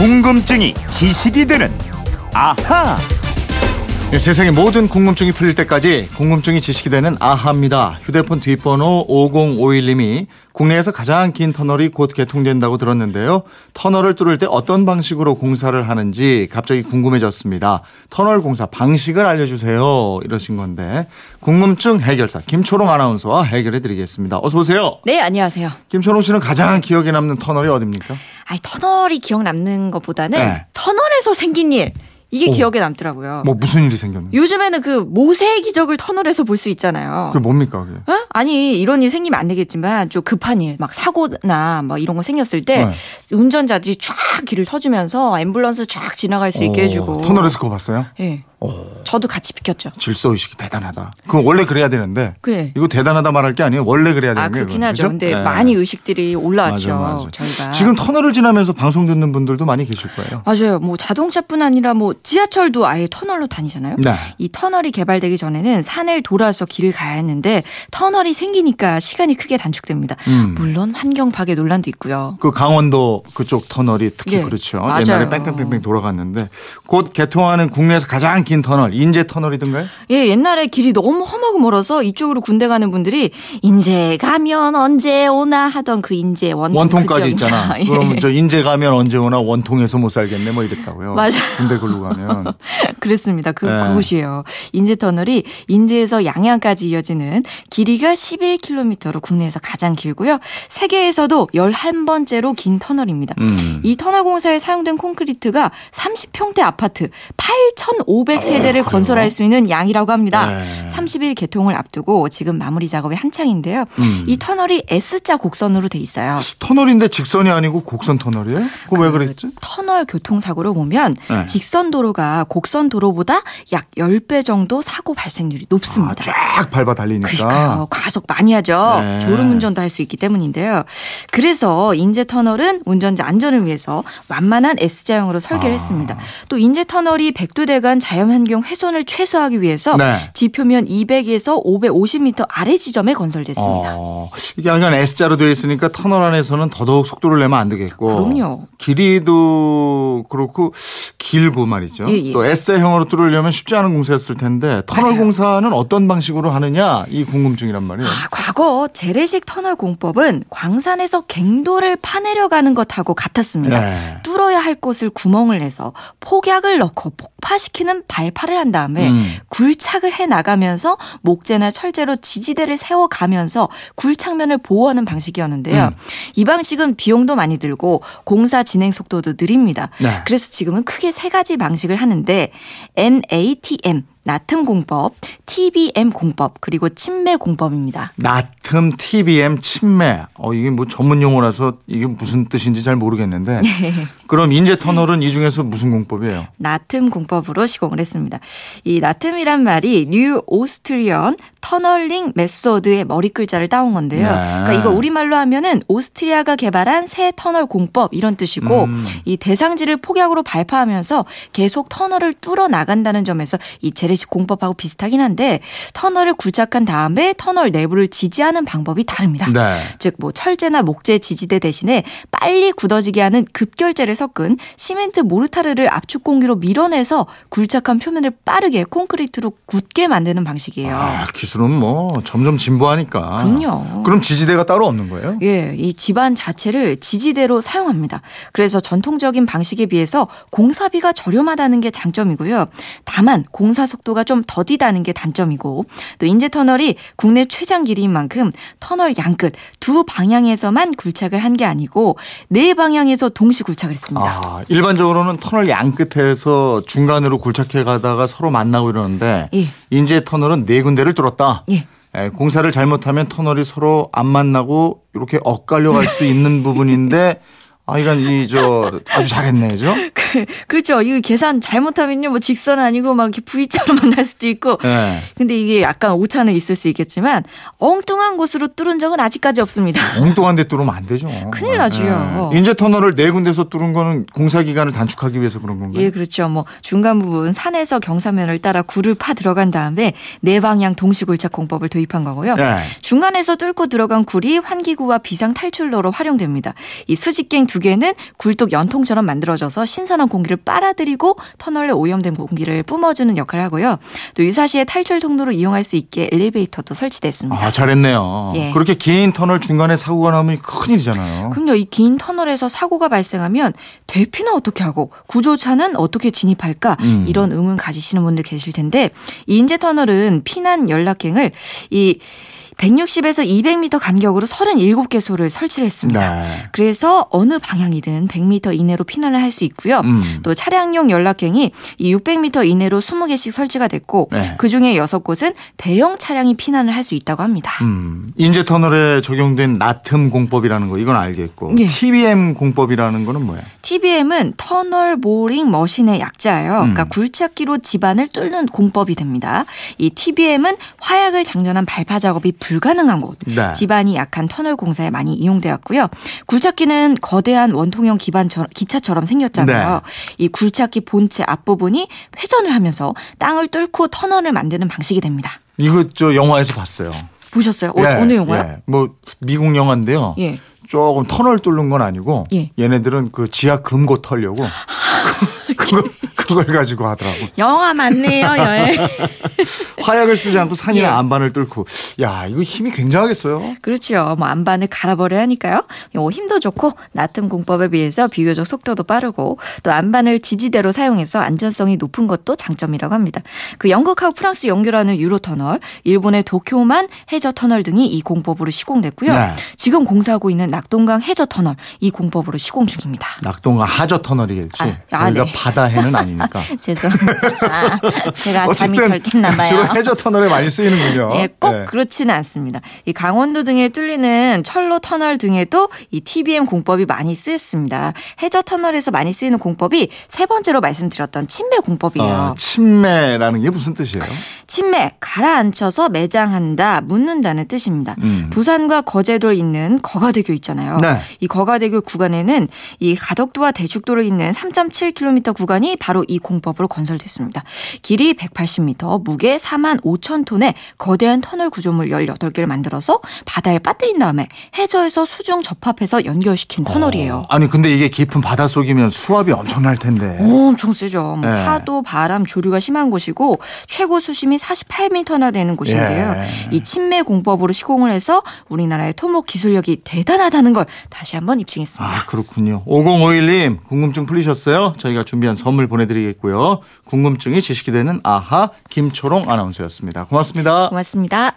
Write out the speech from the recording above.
궁금증이 지식이 되는 아하. 네, 세상의 모든 궁금증이 풀릴 때까지 궁금증이 지식이 되는 아하입니다. 휴대폰 뒷번호 5051님이 국내에서 가장 긴 터널이 곧 개통된다고 들었는데요. 터널을 뚫을 때 어떤 방식으로 공사를 하는지 갑자기 궁금해졌습니다. 터널 공사 방식을 알려주세요. 이러신 건데 궁금증 해결사 김초롱 아나운서와 해결해 드리겠습니다. 어서 오세요. 네, 안녕하세요. 김초롱 씨는 가장 기억에 남는 터널이 어딥니까? 아니, 터널이 기억 남는 것보다는 네. 터널에서 생긴 일. 이게 오. 기억에 남더라고요. 뭐 무슨 일이 생겼는지. 요즘에는 그 모세의 기적을 터널에서 볼 수 있잖아요. 그게 뭡니까 그게? 어? 아니 이런 일 생기면 안 되겠지만 좀 급한 일, 막 사고나 뭐 이런 거 생겼을 때 네. 운전자들이 쫙 길을 터주면서 앰뷸런스 쫙 지나갈 수 있게 어, 해주고. 터널에서 그거 봤어요? 예. 저도 같이 비켰죠. 질서 의식이 대단하다. 그건 원래 그래야 되는데 그래. 이거 대단하다 말할 게 아니에요. 원래 그래야 되는 아 거예요. 그렇긴. 하죠. 근데 네. 많이 의식들이 올라왔죠. 맞아, 맞아. 저희가 지금 터널을 지나면서 방송 듣는 분들도 많이 계실 거예요. 맞아요. 뭐 자동차뿐 아니라 뭐 지하철도 아예 터널로 다니잖아요. 네. 이 터널이 개발되기 전에는 산을 돌아서 길을 가야 했는데 터널이 생기니까 시간이 크게 단축됩니다. 음. 물론 환경 파괴 논란도 있고요. 그 강원도 그쪽 터널이 특히 예, 그렇죠. 맞아요. 옛날에 뺑뺑뺑뺑 돌아갔는데 곧 개통하는 국내에서 가장 긴 터널 인제 터널이든가요? 예, 옛날에 길이 너무 험하고 멀어서 이쪽으로 군대 가는 분들이 인제 가면 언제 오나 하던 그 인제 원통 원통까지 그 있잖아. 지역입니다. 예. 그러면 저 인제 가면 언제 오나 원통에서 못 살겠네 뭐 이랬다고요. 맞아요. 군대 걸로 가면 그랬습니다. 그, 네. 그곳이에요. 인제 터널이 인제에서 양양까지 이어지는 길이가 11km로 국내에서 가장 길고요. 세계에서도 11번째로 긴 터널입니다. 음. 이 터널 공사에 사용된 콘크리트가 30평대 아파트 8,500 세대를 건설할 수 있는 양이라고 합니다. 어, 네. 30일 개통을 앞두고 지금 마무리 작업이 한창인데요. 음. 이 터널이 S자 곡선으로 돼 있어요. 터널인데 직선이 아니고 곡선 터널이에요? 그거 왜 그랬지? 터널 교통 사고를 보면 네. 직선 도로가 곡선 도로보다 약 10배 정도 사고 발생률이 아, 높습니다. 쫙 밟아 달리니까. 그러니까요. 과속 많이 하죠. 네. 졸음 운전도 할 수 있기 때문인데요. 그래서 인제 터널은 운전자 안전을 위해서 완만한 S자형으로 설계를 아. 했습니다. 또 인제 터널이 백두대간 자연 환경 훼손을 최소화하기 위해서 네. 지표면 200에서 550m 아래 지점에 건설됐습니다. 어, 이게 약간 S자로 되어 있으니까 터널 안에서는 더더욱 속도를 내면 안 되겠고. 그럼요. 길이도 그렇고 길고 말이죠. 예, 예. 또 S자형으로 뚫으려면 쉽지 않은 공사였을 텐데 터널 맞아요. 공사는 어떤 방식으로 하느냐 이 궁금증이란 말이에요. 아, 과거 재래식 터널 공법은 광산에서 갱도를 파내려 가는 것하고 같았습니다. 네. 뚫어야 할 곳을 구멍을 내서 폭약을 넣고 폭파시키는 발 파를 한 다음에 음. 굴착을 해 나가면서 목재나 철제로 지지대를 세워 가면서 굴착면을 보호하는 방식이었는데요. 음. 이 방식은 비용도 많이 들고 공사 진행 속도도 느립니다. 네. 그래서 지금은 크게 세 가지 방식을 하는데 NATM 나틈 공법, TBM 공법, 그리고 침매 공법입니다. 나틈 TBM 침매. 어 이게 뭐 전문 용어라서 이게 무슨 뜻인지 잘 모르겠는데. 그럼 인제 터널은 이 중에서 무슨 공법이에요? 나틈 공법으로 시공을 했습니다. 이 나틈이란 말이 New Austrian Tunnelling Method의 머리 글자를 따온 건데요. 네. 그러니까 이거 우리말로 하면은 오스트리아가 개발한 새 터널 공법 이런 뜻이고 음. 이 대상지를 폭약으로 발파하면서 계속 터널을 뚫어 나간다는 점에서 이 재래식 공법하고 비슷하긴 한데 터널을 굴착한 다음에 터널 내부를 지지하는 방법이 다릅니다. 네. 즉뭐 철제나 목재 지지대 대신에 빨리 굳어지게 하는 급결제를 섞은 시멘트 모르타르를 압축 공기로 밀어내서 굴착한 표면을 빠르게 콘크리트로 굳게 만드는 방식이에요. 아, 기술은 뭐 점점 진보하니까. 그럼요. 그럼 지지대가 따로 없는 거예요? 예, 이 집안 자체를 지지대로 사용합니다. 그래서 전통적인 방식에 비해서 공사비가 저렴하다는 게 장점이고요. 다만 공사 속도가 좀 더디다는 게 단점이고 또 인제 터널이 국내 최장 길이인 만큼 터널 양끝 두 방향에서만 굴착을 한 게 아니고 네 방향에서 동시 굴착을 했습니다. 아, 일반적으로는 터널 양 끝에서 중간으로 굴착해 가다가 서로 만나고 이러는데 예. 인제 터널은 네 군데를 뚫었다. 예. 예, 공사를 잘못하면 터널이 서로 안 만나고 이렇게 엇갈려 갈 수도 있는 부분인데 아, 이건 이 저 아주 잘했네, 죠? 그렇죠. 이거 계산 잘못하면요, 뭐 직선 아니고 막 이렇게 V자로 만 날 수도 있고. 네. 근데 이게 약간 오차는 있을 수 있겠지만 엉뚱한 곳으로 뚫은 적은 아직까지 없습니다. 엉뚱한 데 뚫으면 안 되죠. 큰일 나지요. 네. 인제 터널을 네 군데서 뚫은 거는 공사 기간을 단축하기 위해서 그런 건가요? 예, 그렇죠. 뭐 중간 부분 산에서 경사면을 따라 굴을 파 들어간 다음에 네 방향 동시 굴착 공법을 도입한 거고요. 네. 중간에서 뚫고 들어간 굴이 환기구와 비상 탈출로로 활용됩니다. 이 수직갱 두 개는 굴뚝 연통처럼 만들어져서 신선 한 공기를 빨아들이고 터널에 오염된 공기를 뿜어주는 역할을 하고요. 또 유사시에 탈출 통로로 이용할 수 있게 엘리베이터도 설치됐습니다. 아, 잘했네요. 예. 그렇게 긴 터널 중간에 사고가 나면 큰일이잖아요. 그럼요, 이 긴 터널에서 사고가 발생하면 대피는 어떻게 하고 구조차는 어떻게 진입할까 음. 이런 의문 가지시는 분들 계실 텐데 이 인제 터널은 피난 연락갱을 이 160에서 200m 간격으로 37개소를 설치를 했습니다. 네. 그래서 어느 방향이든 100m 이내로 피난을 할 수 있고요. 음. 또 차량용 연락갱이 이 600m 이내로 20개씩 설치가 됐고 네. 그중에 6곳은 대형 차량이 피난을 할 수 있다고 합니다. 음, 인제 터널에 적용된 나틈 공법이라는 거 이건 알겠고 예. TBM 공법이라는 거는 뭐야? TBM은 터널 보링 머신의 약자예요. 음. 그러니까 굴착기로 집안을 뚫는 공법이 됩니다. 이 TBM은 화약을 장전한 발파 작업이 불 가능한 곳, 네. 집안이 약한 터널 공사에 많이 이용되었고요. 굴착기는 거대한 원통형 기반 기차처럼 생겼잖아요. 네. 이 굴착기 본체 앞부분이 회전을 하면서 땅을 뚫고 터널을 만드는 방식이 됩니다. 이거 저 영화에서 봤어요. 보셨어요? 어, 예, 어느 영화요? 예. 뭐 미국 영화인데요. 예. 조금 터널 뚫는 건 아니고 예. 얘네들은 그 지하 금고 털려고 그거 그걸 가지고 하더라고. 영화 맞네요, 여행. 화약을 쓰지 않고 산이나 예. 안반을 뚫고 야 이거 힘이 굉장하겠어요. 그렇죠. 뭐 안반을 갈아버려야 하니까요. 요 힘도 좋고 나틈 공법에 비해서 비교적 속도도 빠르고 또 안반을 지지대로 사용해서 안전성이 높은 것도 장점이라고 합니다. 그 영국하고 프랑스 연결하는 유로 터널, 일본의 도쿄만 해저 터널 등이 이 공법으로 시공됐고요. 네. 지금 공사하고 있는 낙동강 해저 터널 이 공법으로 시공 중입니다. 낙동강 하저 터널이겠지. 아, 아, 네. 바다 해는 아니니까. 죄송합니다. 아, 제가 잠이 덜 깼나 봐요. 주로 해저 터널에 많이 쓰이는군요. 예, 꼭 예. 그렇지는 않습니다. 이 강원도 등에 뚫리는 철로 터널 등에도 이 TBM 공법이 많이 쓰였습니다. 해저 터널에서 많이 쓰이는 공법이 세 번째로 말씀드렸던 침매 공법이에요. 어, 침매라는 게 무슨 뜻이에요? 침매, 가라앉혀서 매장한다, 묻는다는 뜻입니다. 음. 부산과 거제도를 잇는 거가대교 있잖아요. 네. 이 거가대교 구간에는 이 가덕도와 대축도를 잇는 3.7km 구간 이 바로 이 공법으로 건설됐습니다. 길이 180m, 무게 4만 5천 톤의 거대한 터널 구조물 18개를 만들어서 바다에 빠뜨린 다음에 해저에서 수중 접합해서 연결시킨 터널이에요. 어, 아니 근데 이게 깊은 바닷속이면 수압이 엄청날 텐데. 엄청 세죠. 뭐 네. 파도, 바람, 조류가 심한 곳이고 최고 수심이 48m나 되는 곳인데요. 예. 이 침매 공법으로 시공을 해서 우리나라의 토목 기술력이 대단하다는 걸 다시 한번 입증했습니다. 아, 그렇군요. 5051님, 궁금증 풀리셨어요? 저희가 준비한 선물 보내드리겠고요. 궁금증이 지식이 되는 아하, 김초롱 아나운서였습니다. 고맙습니다. 고맙습니다.